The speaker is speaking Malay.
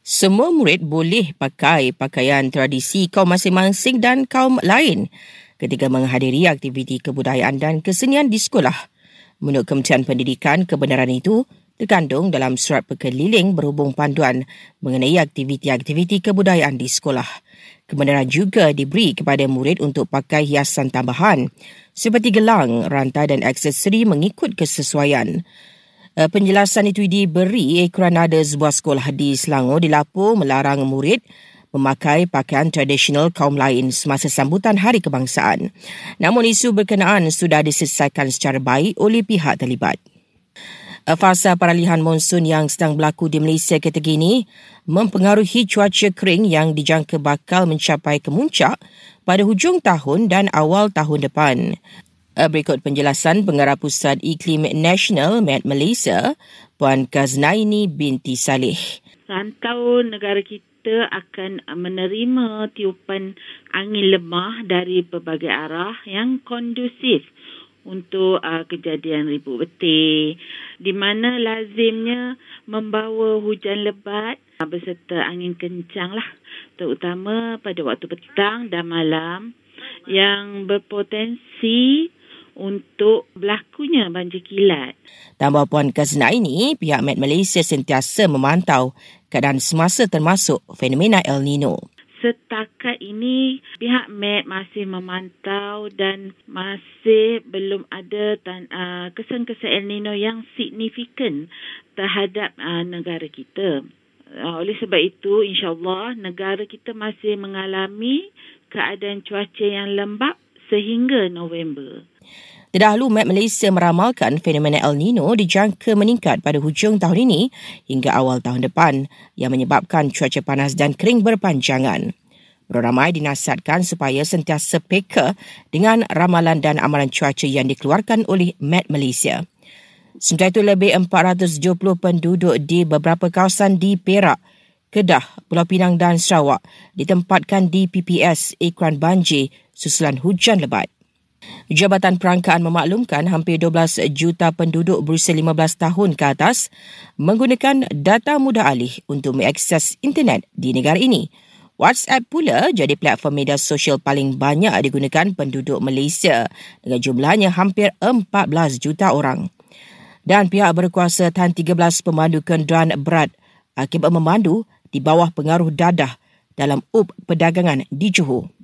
Semua murid boleh pakai pakaian tradisi kaum masing-masing dan kaum lain ketika menghadiri aktiviti kebudayaan dan kesenian di sekolah. Menurut Kementerian Pendidikan, kebenaran itu terkandung dalam surat perkeliling berhubung panduan mengenai aktiviti-aktiviti kebudayaan di sekolah. Kebenaran juga diberi kepada murid untuk pakai hiasan tambahan seperti gelang, rantai dan aksesori mengikut kesesuaian. Eh, penjelasan itu diberi kerana ada sebuah sekolah di Selangor dilaporkan melarang murid memakai pakaian tradisional kaum lain semasa sambutan Hari Kebangsaan. Namun isu berkenaan sudah diselesaikan secara baik oleh pihak terlibat. Eh, fasa peralihan monsun yang sedang berlaku di Malaysia ketika ini mempengaruhi cuaca kering yang dijangka bakal mencapai kemuncak pada hujung tahun dan awal tahun depan. Eh, berikut penjelasan Pengarah Pusat Iklim Nasional Met Malaysia, Puan Kaznaini binti Saleh. Rantau negara kita akan menerima tiupan angin lemah dari berbagai arah yang kondusif untuk uh, kejadian ribu betik di mana lazimnya membawa hujan lebat beserta angin kencang lah terutama pada waktu petang dan malam yang berpotensi untuk berlakunya banjir kilat. Tambah Puan Kazna ini, pihak Met Malaysia sentiasa memantau keadaan semasa termasuk fenomena El Nino. Setakat ini, pihak Met masih memantau dan masih belum ada tan- uh, kesan-kesan El Nino yang signifikan terhadap uh, negara kita. Uh, oleh sebab itu, insyaAllah negara kita masih mengalami keadaan cuaca yang lembap sehingga November. Terdahulu, Met Malaysia meramalkan fenomena El Nino dijangka meningkat pada hujung tahun ini hingga awal tahun depan yang menyebabkan cuaca panas dan kering berpanjangan. Beramai dinasihatkan supaya sentiasa peka dengan ramalan dan amalan cuaca yang dikeluarkan oleh Met Malaysia. Sementara itu, lebih 470 penduduk di beberapa kawasan di Perak, Kedah, Pulau Pinang dan Sarawak ditempatkan di PPS ikran banjir susulan hujan lebat. Jabatan Perangkaan memaklumkan hampir 12 juta penduduk berusia 15 tahun ke atas menggunakan data mudah alih untuk mengakses internet di negara ini. WhatsApp pula jadi platform media sosial paling banyak digunakan penduduk Malaysia dengan jumlahnya hampir 14 juta orang. Dan pihak berkuasa tahan 13 pemandu kenderaan berat akibat memandu di bawah pengaruh dadah dalam UP perdagangan di Johor.